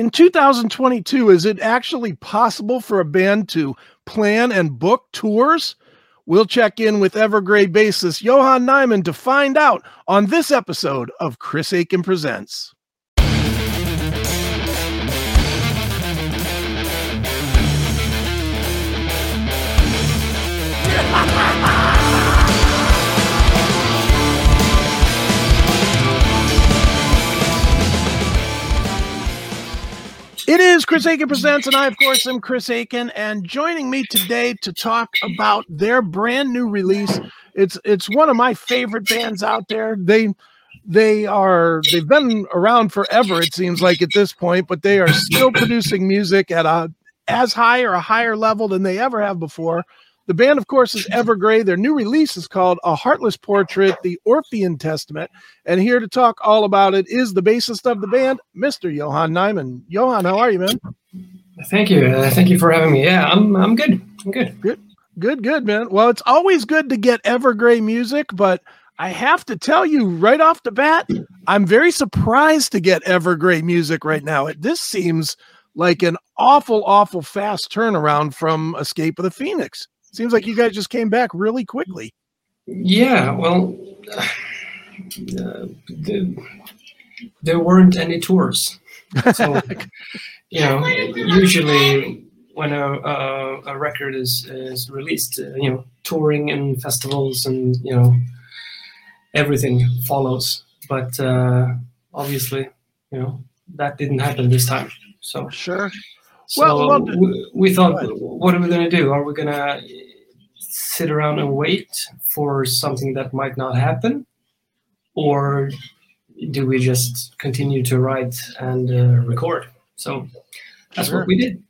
in 2022, is it actually possible for a band to plan and book tours? We'll check in with Evergrey bassist Johan Niemann to find out on this episode of Chris Akin Presents. It is Chris Akin Presents, and I, of course, am Chris Akin. And joining me today to talk about their brand new release, it's it's one of my favorite bands out there. They they are they've been around forever, it seems like at this point, but they are still producing music at a as high or a higher level than they ever have before. The band, of course, is Evergrey. Their new release is called A Heartless Portrait, The Orphean Testament. And here to talk all about it is the bassist of the band, Mr. Johan Niemann. Johan, how are you, man? Thank you. Uh, thank you for having me. Yeah, I'm, I'm good. I'm good. Good, good, good, man. Well, it's always good to get Evergrey music, but I have to tell you right off the bat, I'm very surprised to get Evergrey music right now. It, this seems like an awful, awful fast turnaround from Escape of the Phoenix. Seems like you guys just came back really quickly. Yeah, well, uh, the, there weren't any tours. So, you know, usually when a, a, a record is, is released, uh, you know, touring and festivals and, you know, everything follows. But uh, obviously, you know, that didn't happen this time. So, sure. So well, well we, we thought, what are we going to do? Are we going to sit around and wait for something that might not happen? Or do we just continue to write and uh, record? So that's sure. what we did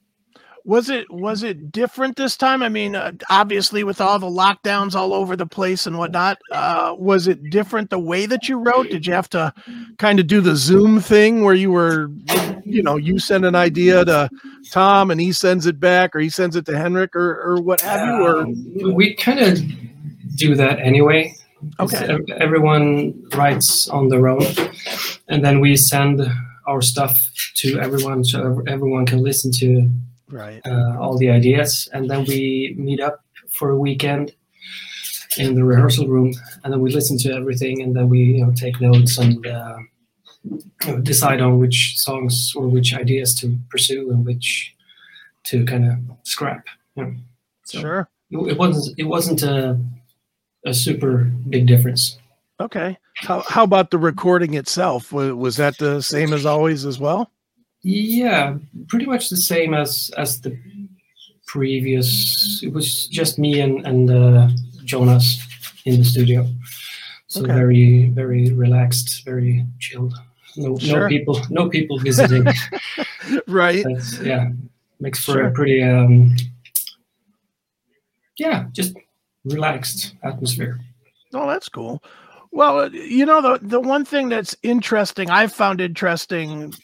was it was it different this time i mean uh, obviously with all the lockdowns all over the place and whatnot uh, was it different the way that you wrote did you have to kind of do the zoom thing where you were you know you send an idea to tom and he sends it back or he sends it to henrik or, or what have you or um, we kind of do that anyway. Okay. everyone writes on their own and then we send our stuff to everyone so everyone can listen to right. uh, all the ideas and then we meet up for a weekend in the rehearsal room and then we listen to everything and then we you know take notes and uh, decide on which songs or which ideas to pursue and which to kind of scrap know. so sure it wasn't it wasn't a, a super big difference okay how, how about the recording itself was, was that the same as always as well yeah, pretty much the same as as the previous. It was just me and and uh, Jonas in the studio, so okay. very very relaxed, very chilled. No sure. no people no people visiting. right. That's, yeah, makes for sure. a pretty um, yeah, just relaxed atmosphere. Oh, that's cool. Well, uh, you know the the one thing that's interesting, I've found interesting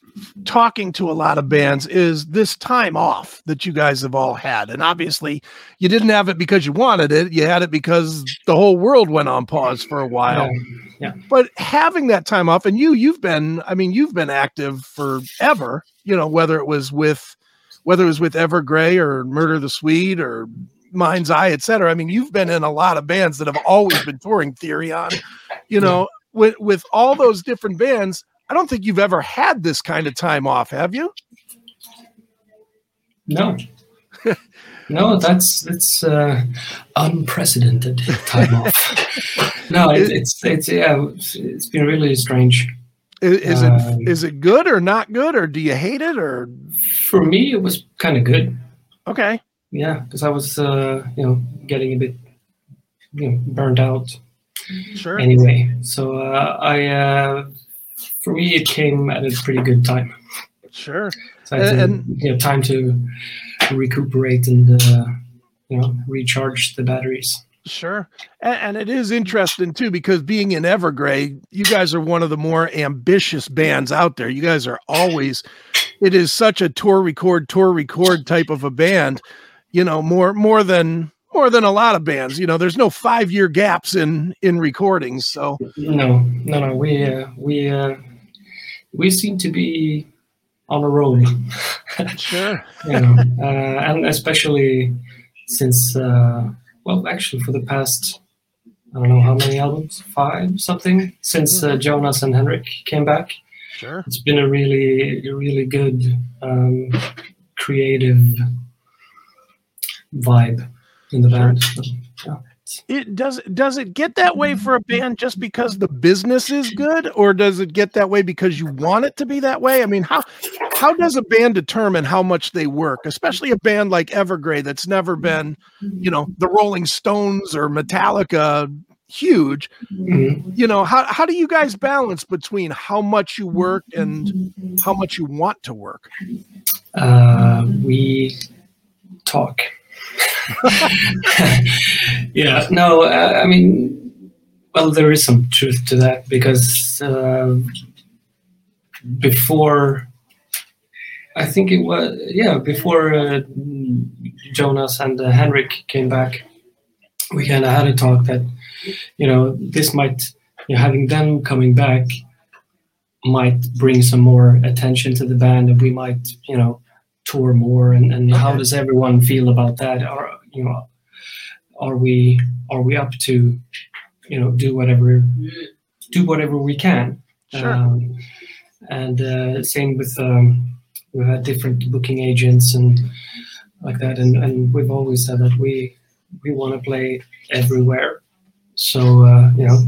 talking to a lot of bands is this time off that you guys have all had. And obviously, you didn't have it because you wanted it. You had it because the whole world went on pause for a while. Yeah. yeah. But having that time off and you you've been I mean, you've been active forever, you know, whether it was with whether it was with Evergrey or Murder the Swede or Mind's Eye, etc. I mean, you've been in a lot of bands that have always been touring Therion, you know, with with all those different bands. I don't think you've ever had this kind of time off, have you? No. no, that's that's uh, unprecedented time off. no, it, it's it's yeah, it's, it's been really strange. Is, is um, it is it good or not good, or do you hate it, or? For me, it was kind of good. Okay yeah, because I was uh, you know getting a bit you know burned out. Sure. Anyway, so uh, I uh, for me it came at a pretty good time. Sure. So I had and, to, you know time to recuperate and uh, you know recharge the batteries. Sure. And, and, it is interesting too, because being in Evergrey, you guys are one of the more ambitious bands out there. You guys are always, it is such a tour record, tour record type of a band you know more more than more than a lot of bands you know there's no five year gaps in in recordings so no no no we uh, we uh, we seem to be on a roll. sure. you know, uh, and especially since uh, well, actually, for the past I don't know how many albums, five something, since uh, Jonas and Henrik came back. Sure. It's been a really, really good um, creative vibe in the band. So, yeah. It does does it get that way for a band just because the business is good or does it get that way because you want it to be that way? I mean, how how does a band determine how much they work, especially a band like Evergrey that's never been, you know, the Rolling Stones or Metallica huge. Mm-hmm. You know, how how do you guys balance between how much you work and how much you want to work? Uh, we talk yeah, no, uh, I mean, well, there is some truth to that because uh, before, I think it was, yeah, before uh, Jonas and uh, Henrik came back, we kind of had a talk that, you know, this might, you know, having them coming back might bring some more attention to the band and we might, you know, tour more and, and okay. how does everyone feel about that or you know are we are we up to you know do whatever do whatever we can sure. Um, and uh, same with um, we've had different booking agents and like that and, and we've always said that we we want to play everywhere so uh, you know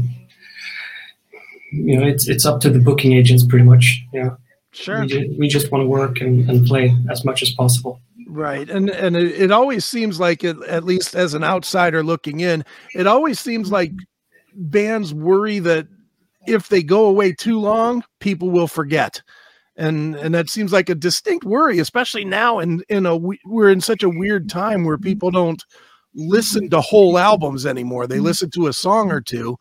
you know it's it's up to the booking agents pretty much yeah Sure. We just, we just want to work and, and play as much as possible. Right. And and it, it always seems like it, at least as an outsider looking in, it always seems mm-hmm. like bands worry that if they go away too long, people will forget. And and that seems like a distinct worry, especially now in in a we're in such a weird time where mm-hmm. people don't listen to whole albums anymore. They mm-hmm. listen to a song or two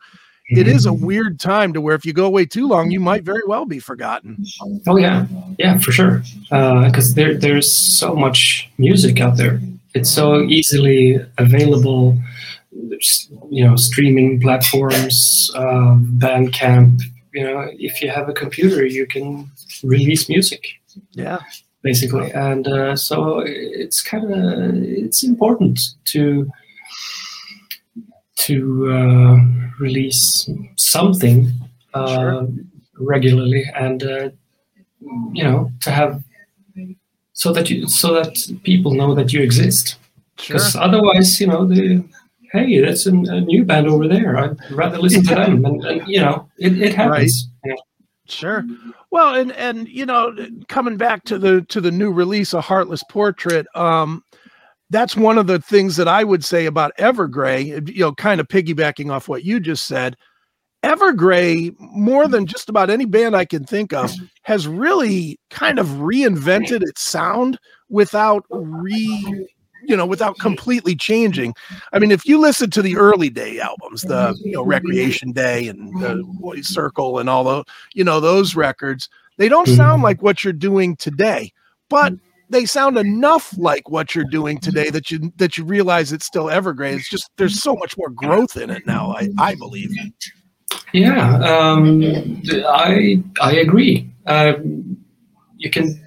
it is a weird time to where if you go away too long, you might very well be forgotten. Oh yeah, yeah, for sure. Uh because uh, there there's so much music out there. It's so easily available. There's, you know, streaming platforms, uh, Bandcamp. You know, if you have a computer, you can release music. Yeah, basically, and uh, so it's kind of it's important to to uh, release something uh, sure. regularly and uh, you know to have so that you so that people know that you exist because sure. otherwise you know the hey that's a, a, new band over there i'd rather listen to them and, and you know it, it happens right. yeah. sure well and and you know coming back to the to the new release a heartless portrait um that's one of the things that I would say about Evergrey, you know, kind of piggybacking off what you just said. Evergrey, more than just about any band I can think of, has really kind of reinvented its sound without re you know without completely changing. I mean if you listen to the early day albums the you know recreation day and the boys circle and all the you know those records they don't sound mm-hmm. like what you're doing today. But they sound enough like what you're doing today that you that you realize it's still Evergrey. It's just there's so much more growth in it now. I, I believe. Yeah, um, I I agree. Uh, you can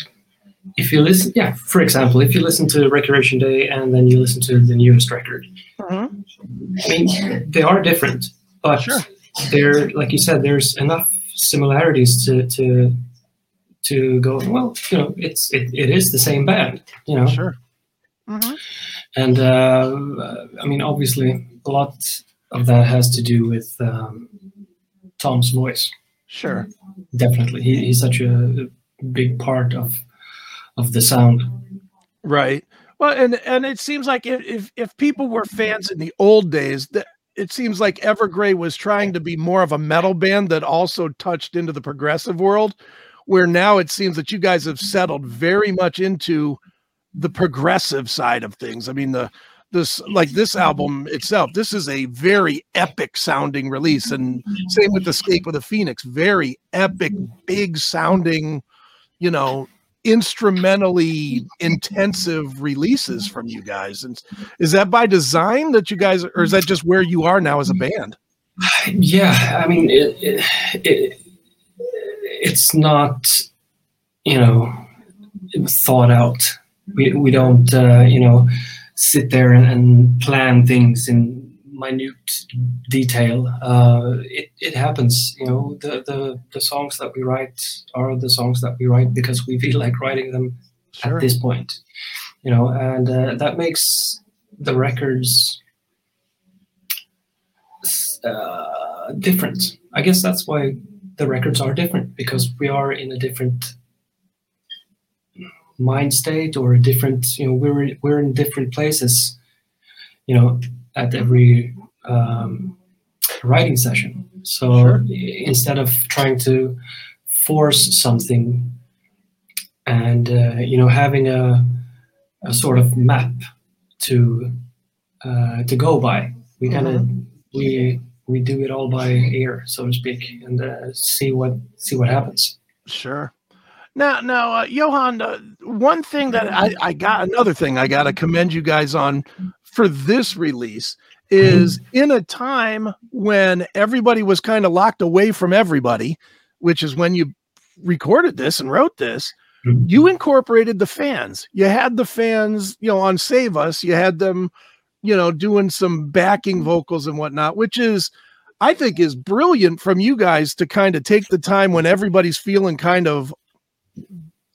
if you listen. Yeah, for example, if you listen to Recreation Day and then you listen to the newest record, mm-hmm. I mean they are different, but sure. they're like you said. There's enough similarities to to to go well you know it's it, it is the same band you know? Sure. Mm-hmm. and uh, i mean obviously a lot of that has to do with um, tom's voice. Sure. Definitely. He, he's such a big part of of the sound. Right. Well and and it seems like if if people were fans in the old days that it seems like Evergrey was trying to be more of a metal band that also touched into the progressive world where now it seems that you guys have settled very much into the progressive side of things. I mean, the this like this album itself, this is a very epic sounding release, and same with Escape of the Phoenix, very epic, big sounding, you know, instrumentally intensive releases from you guys. And is that by design that you guys, or is that just where you are now as a band? Yeah, I mean, it, it, it it's not, you know, thought out. We we don't uh, you know sit there and, and, plan things in minute detail. Uh, it it happens. You know the, the the songs that we write are the songs that we write because we feel like writing them sure. at this point. You know, and uh, that makes the records uh, different. I guess that's why the records are different because we are in a different mind state or a different you know we're we're in different places you know at every um, writing session so sure. instead of trying to force something and uh, you know having a, a sort of map to uh, to go by we kind of mm-hmm. we we do it all by ear, so to speak, and uh, see what see what happens. Sure. Now, now, uh, Johan, uh, one thing that I, I got, another thing I got to commend you guys on for this release is mm-hmm. in a time when everybody was kind of locked away from everybody, which is when you recorded this and wrote this. Mm-hmm. You incorporated the fans. You had the fans, you know, on Save Us. You had them you know, doing some backing mm. vocals and whatnot, which is, I think, is brilliant from you guys to kind of take the time when everybody's feeling kind of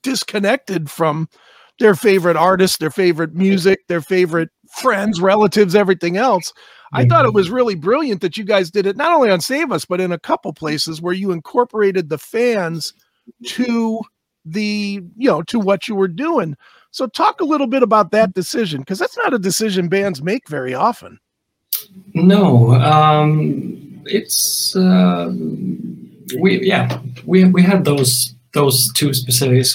disconnected from their favorite artists, their favorite music, their favorite friends, relatives, everything else. I thought it was mm-hmm. really brilliant that you guys did it not only on Save Us, but in a couple places where you incorporated the fans to the, you know, to what you were doing. So, talk a little bit about that decision because that's not a decision bands make very often. No, um, it's uh, we yeah we we had those those two specific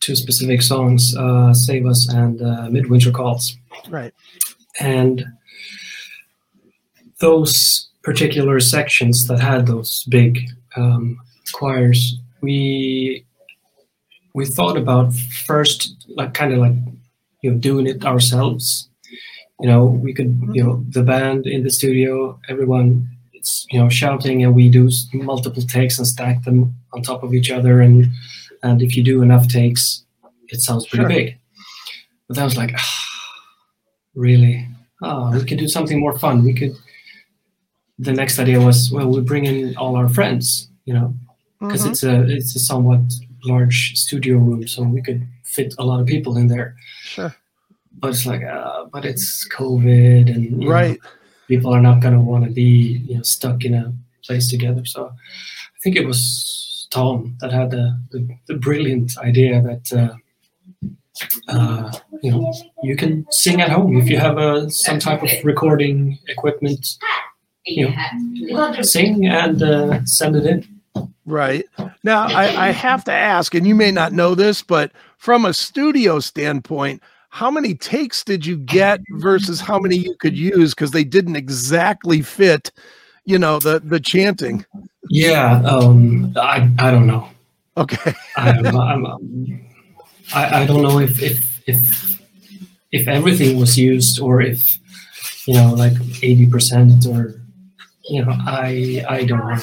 two specific songs, uh, "Save Us" and uh, "Midwinter Calls." Right, and those particular sections that had those big um, choirs, we we thought about first like kind of like you know doing it ourselves. You know we could you know the band in the studio everyone it's you know shouting and we do multiple takes and stack them on top of each other and and if you do enough takes it sounds pretty sure. big. But I was like ah, really? Oh we could do something more fun. We could the next idea was well we bring in all our friends you know because mm-hmm. it's a it's a somewhat large studio room, so we could fit a lot of people in there. Sure. But it's like, uh, but it's COVID, and right, know, people are not gonna want to be you know stuck in a place together. So I think it was Tom that had the the, the brilliant idea that. Uh, uh, you know, you can sing at home if you have a, some type of recording equipment. You know, sing and uh, send it in. Right. Now, I, I have to ask, and you may not know this, but from a studio standpoint, how many takes did you get versus how many you could use because they didn't exactly fit, you know, the the chanting? Yeah, um, I I don't know. Okay. I'm, I'm, um, I, I don't know if if if if everything was used or if you know like eighty percent or you know I I don't know.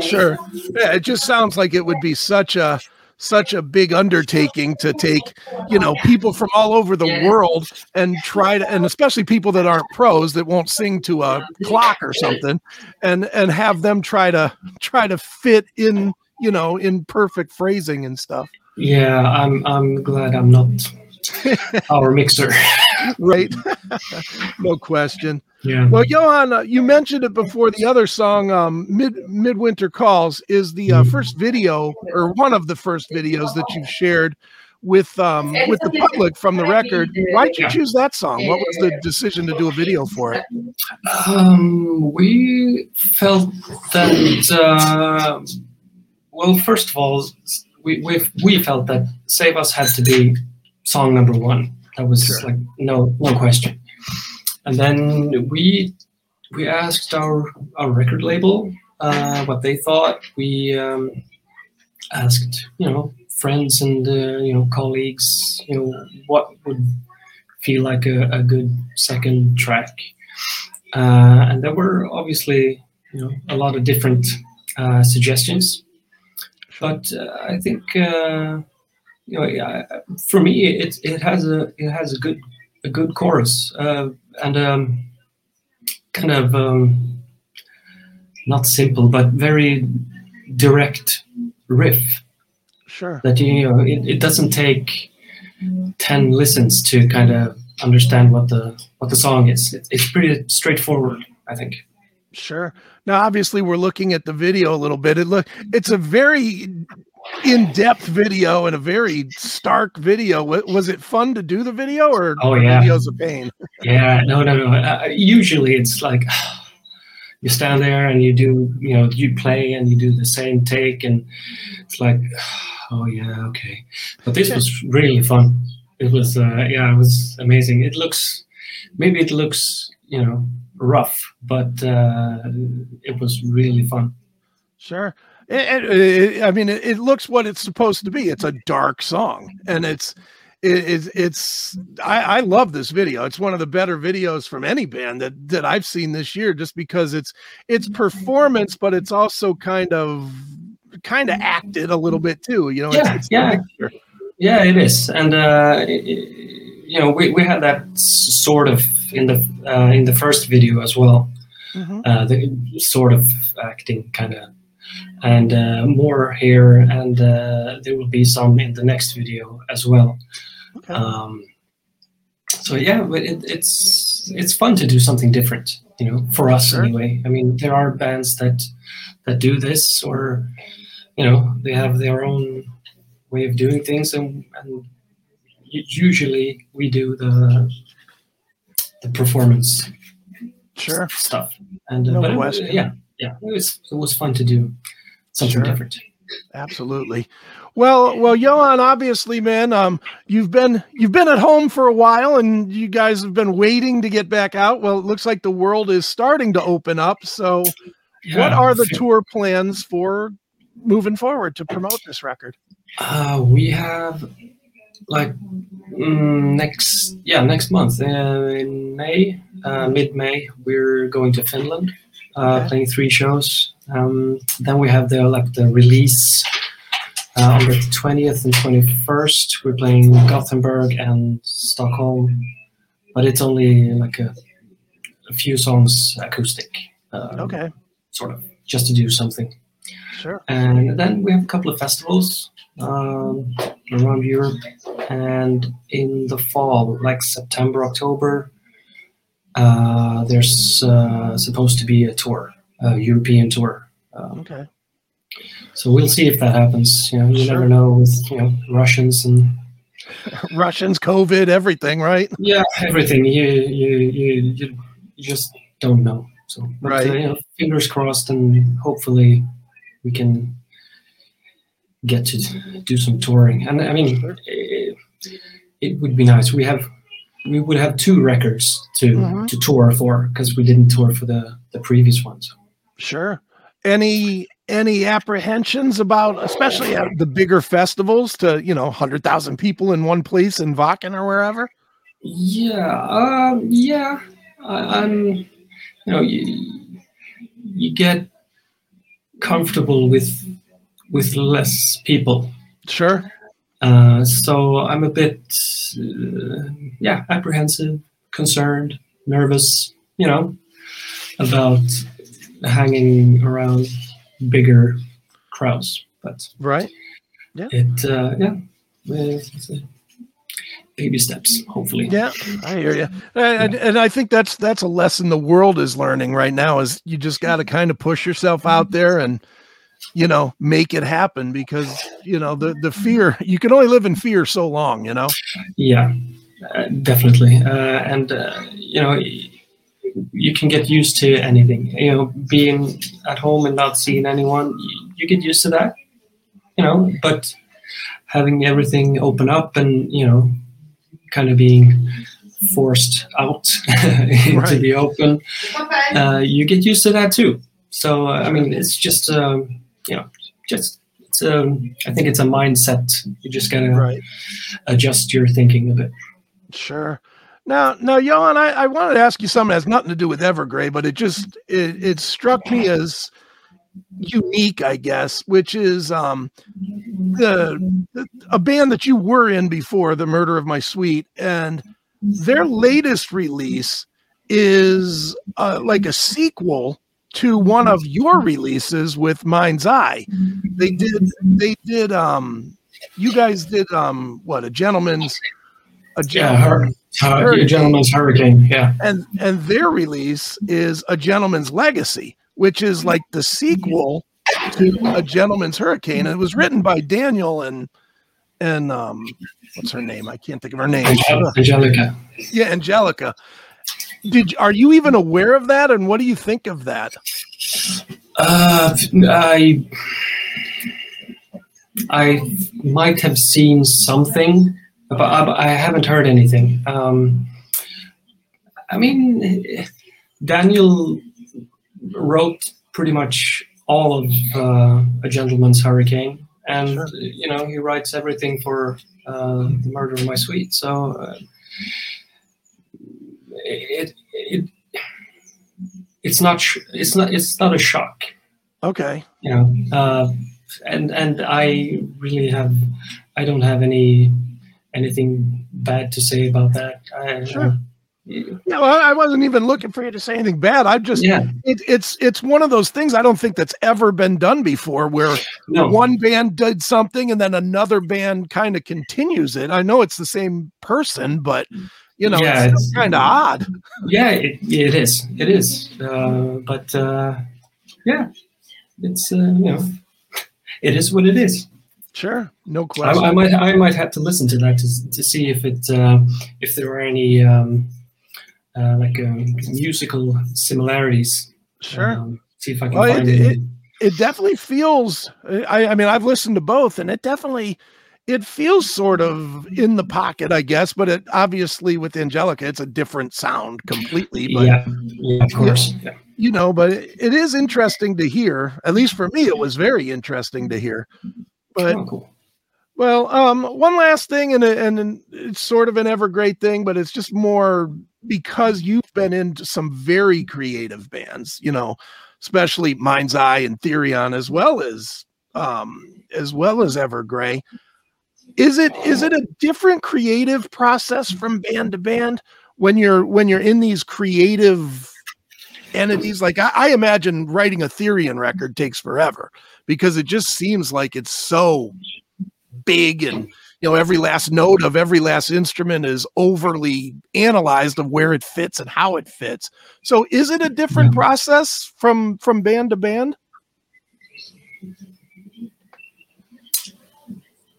Sure. Yeah, it just sounds like it would be such a such a big undertaking to take, you know, people from all over the world and try to and especially people that aren't pros that won't sing to a clock or something and and have them try to try to fit in, you know, in perfect phrasing and stuff. Yeah, I'm I'm glad I'm not our mixer. Right. no question. Yeah. Well, Johan, uh, you mentioned it before. The other song, um, "Mid Midwinter Calls," is the uh, mm-hmm. first video or one of the first videos that you've shared with um, with the public from the record. Why did you choose that song? What was the decision to do a video for it? Um, we felt that. Uh, well, first of all, we we we felt that "Save Us" had to be song number one. That was sure. like no no question and then we we asked our our record label uh, what they thought. We um, asked you know friends and uh, you know colleagues you know what would feel like a, a good second track, uh, and there were obviously you know a lot of different uh, suggestions, but uh, I think uh, you know, for me, it it has a it has a good a good chorus uh, and um, kind of um, not simple but very direct riff. Sure. That you know, it, it doesn't take ten listens to kind of understand what the what the song is. It, it's pretty straightforward, I think. Sure. Now, obviously, we're looking at the video a little bit. It look it's a very in-depth video and a very stark video. Was it fun to do the video, or oh yeah, videos a pain? yeah, no, no, no. Uh, usually, it's like you stand there and you do, you know, you play and you do the same take, and it's like, oh yeah, okay. But this was really fun. It was, uh, yeah, it was amazing. It looks, maybe it looks, you know, rough, but uh, it was really fun. Sure. It, it, it, I mean, it, looks what it's supposed to be. It's a dark song, and it's it's it's. I, I love this video. It's one of the better videos from any band that that I've seen this year, just because it's it's performance, but it's also kind of kind of acted a little bit too. You know, yeah, it's, it's yeah, yeah, it is, and uh, you know, we we had that sort of in the uh, in the first video as well. Mm-hmm. Uh, the sort of acting kind of and uh, more here and uh, there will be some in the next video as well. Okay. um, so yeah but it, it's it's fun to do something different you know for us sure. anyway. I mean there are bands that that do this or you know they have their own way of doing things and, and usually we do the the performance sure. stuff. And uh, no but it, yeah yeah it was it was fun to do something sure. different. Absolutely. Well, well, Johan, obviously, man, um, you've been you've been at home for a while, and you guys have been waiting to get back out. Well, it looks like the world is starting to open up. So, yeah. what are the tour plans for moving forward to promote this record? Uh, we have like mm, next yeah next month uh, in May, uh, mid May, we're going to Finland, uh, okay. playing three shows um, then we have the like the release uh, on the 20th and 21st. We're playing Gothenburg and Stockholm, but it's only like a, a few songs acoustic. Um, okay. Sort of just to do something. Sure. And then we have a couple of festivals um, around Europe, and in the fall, like September, October, uh, there's uh, supposed to be a tour uh, European tour. Um, okay. So we'll see if that happens. You know, you sure. never know with you know Russians and Russians, COVID, everything, right? Yeah, everything. You you you you, just don't know. So but, right. Uh, you know, fingers crossed, and hopefully we can get to do some touring. And I mean, it, it would be nice. We have we would have two records to mm-hmm. to tour for because we didn't tour for the the previous ones. Sure. Any any apprehensions about, especially at the bigger festivals, to you know, hundred thousand people in one place in Wacken or wherever? Yeah, um, yeah. I, am you know, you, you get comfortable with with less people. Sure. Uh, so I'm a bit, uh, yeah, apprehensive, concerned, nervous. You know, about hanging around bigger crowds. But right, yeah, it uh, yeah, it's, baby steps. Hopefully, yeah, I hear you, and, and I think that's that's a lesson the world is learning right now. Is you just got to kind of push yourself out there and you know make it happen because you know the the fear you can only live in fear so long you know yeah uh, definitely uh, and uh, you know you can get used to anything. You know, being at home and not seeing anyone, you, you get used to that. You know, but having everything open up and you know, kind of being forced out into right. the open, uh, you get used to that too. So uh, I mean, it's just um, you know, just it's um, I think it's a mindset. You just gotta right. adjust your thinking a bit. Sure. Now, now, Johan, I, I wanted to ask you something that has nothing to do with Evergrey, but it just it, it struck me as unique, I guess, which is um, the, the a band that you were in before, The Murder of My Sweet, and their latest release is uh, like a sequel to one of your releases with Mind's Eye. They did they did um you guys did um what a gentleman's a her, uh, a gentleman's hurricane yeah. And and their release is a gentleman's legacy which is like the sequel to a gentleman's hurricane. And it was written by daniel and and um what's her name? I can't think of her name. Angelica. Yeah angelica. Did are you even aware of that? And what do you think of that? Uh i i might have seen something but I, I haven't heard anything. Um, I mean, Daniel wrote pretty much all of uh, A Gentleman's Hurricane, and sure. you know he writes everything for uh, The Murder of My Sweet. So uh, it, it it's not it's not it's not a shock. Okay. You know, uh, and and I really have I don't have any anything bad to say about that. I, sure. Uh, well, I wasn't even looking for you to say anything bad. I just, yeah, it, it's it's one of those things I don't think that's ever been done before, where no. one band did something and then another band kind of continues it. I know it's the same person, but you know, yeah, it's, it's kind of odd. Yeah, it, it is. It is. Uh, but uh, yeah, it's uh, you know, it is what it is. Sure, no question. I, I, might I might have to listen to that to, to see if it uh, if there are any um, uh, like um, musical similarities. Sure. Um, see if I can well, find it, it. It definitely feels. I, I mean, I've listened to both, and it definitely it feels sort of in the pocket, I guess. But it obviously with Angelica, it's a different sound completely. But yeah, yeah of course. Yeah. You know, but it, it is interesting to hear. At least for me, it was very interesting to hear. But oh, cool. well, um, one last thing, and and it's sort of an Evergrey thing, but it's just more because you've been into some very creative bands, you know, especially Mind's Eye and Therion, as well as um, as well as Evergrey. Is it is it a different creative process from band to band when you're when you're in these creative entities? Like I, I imagine writing a Therion record takes forever because it just seems like it's so big and you know every last note of every last instrument is overly analyzed of where it fits and how it fits. So is it a different process from from band to band?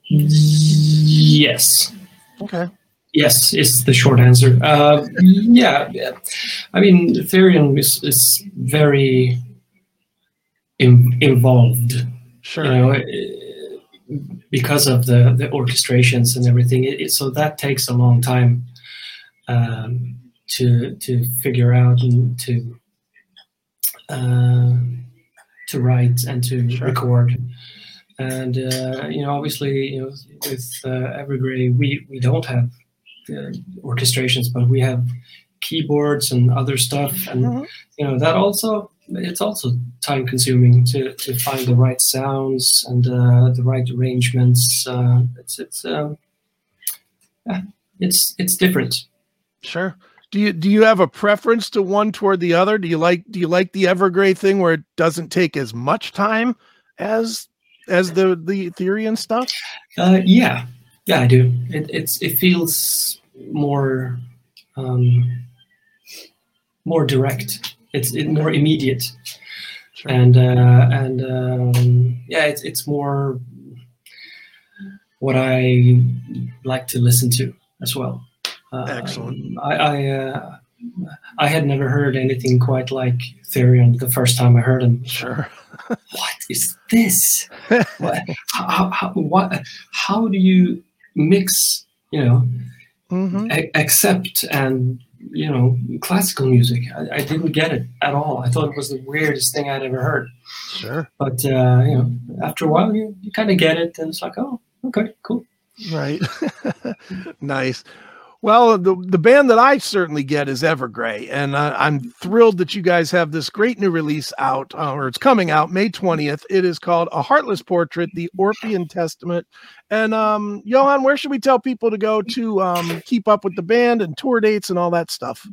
Yes. Okay yes is the short answer uh, yeah, yeah i mean therion is, is very in, involved. Sure. You know, because of the the orchestrations and everything. It, it, so that takes a long time um, to to figure out and to uh, to write and to sure. record. And uh, you know, obviously, you know, with uh, Evergrey, we we don't have orchestrations, but we have keyboards and other stuff, and mm-hmm. you know that also it's also time consuming to, to find the right sounds and uh, the right arrangements. Uh, it's it's um, yeah, it's it's different. Sure. Do you do you have a preference to one toward the other? Do you like do you like the Evergrey thing where it doesn't take as much time as as the the Therion stuff? Uh, yeah, yeah, I do. It it's it feels more um, more direct it's it more immediate, sure. and uh, and um, yeah, it's it's more what I like to listen to as well. Uh, Excellent. I I, uh, I had never heard anything quite like Therion the first time I heard him. Sure. what is this? what, how, how, what, how do you mix, you know, mm-hmm. a- accept and you know, classical music. I, I, didn't get it at all. I thought it was the weirdest thing I'd ever heard. Sure. But uh, you know, after a while, you, you kind of get it, and it's like, oh, okay, cool. Right. nice. Well, the the band that I certainly get is Evergrey, and uh, I'm thrilled that you guys have this great new release out, uh, or it's coming out May 20th. It is called A Heartless Portrait: The Orphean Testament. And um, Johan, where should we tell people to go to um, keep up with the band and tour dates and all that stuff?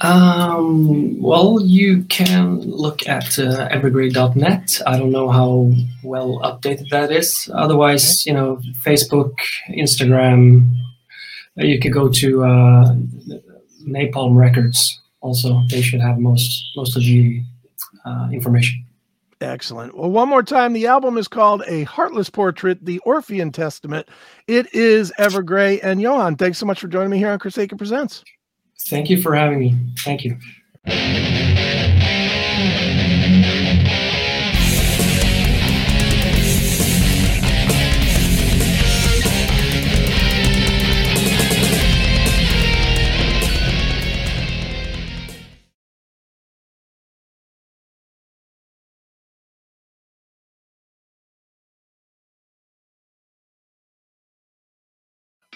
Um, well, you can look at uh, evergrey.net. I don't know how well updated that is. Otherwise, you know, Facebook, Instagram, you could go to uh, Napalm Records. Also, they should have most most of the uh, information. Excellent. Well, one more time, the album is called A Heartless Portrait, The Orphean Testament. It is Evergrey. And Johan, thanks so much for joining me here on Chris Akin Presents. Thank you for having me. Thank you.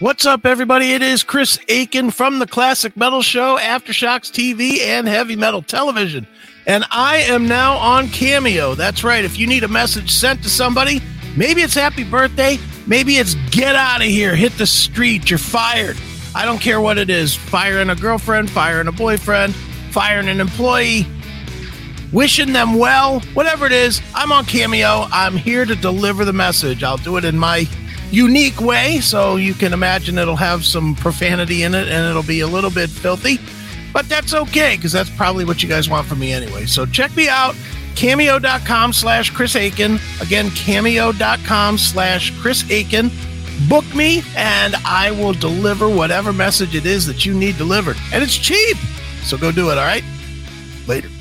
What's up, everybody? It is Chris Akin from the Classic Metal Show, Aftershocks TV, and Heavy Metal Television. And I am now on Cameo. That's right. If you need a message sent to somebody, maybe it's happy birthday, maybe it's get out of here, hit the street, you're fired. I don't care what it is firing a girlfriend, firing a boyfriend, firing an employee, wishing them well, whatever it is, I'm on Cameo. I'm here to deliver the message. I'll do it in my unique way. So you can imagine it'll have some profanity in it and it'll be a little bit filthy. But that's okay because that's probably what you guys want from me anyway. So check me out cameo.com slash Chris Akin. Again, cameo.com slash Chris Akin. Book me and I will deliver whatever message it is that you need delivered. And it's cheap. So go do it, all right? Later.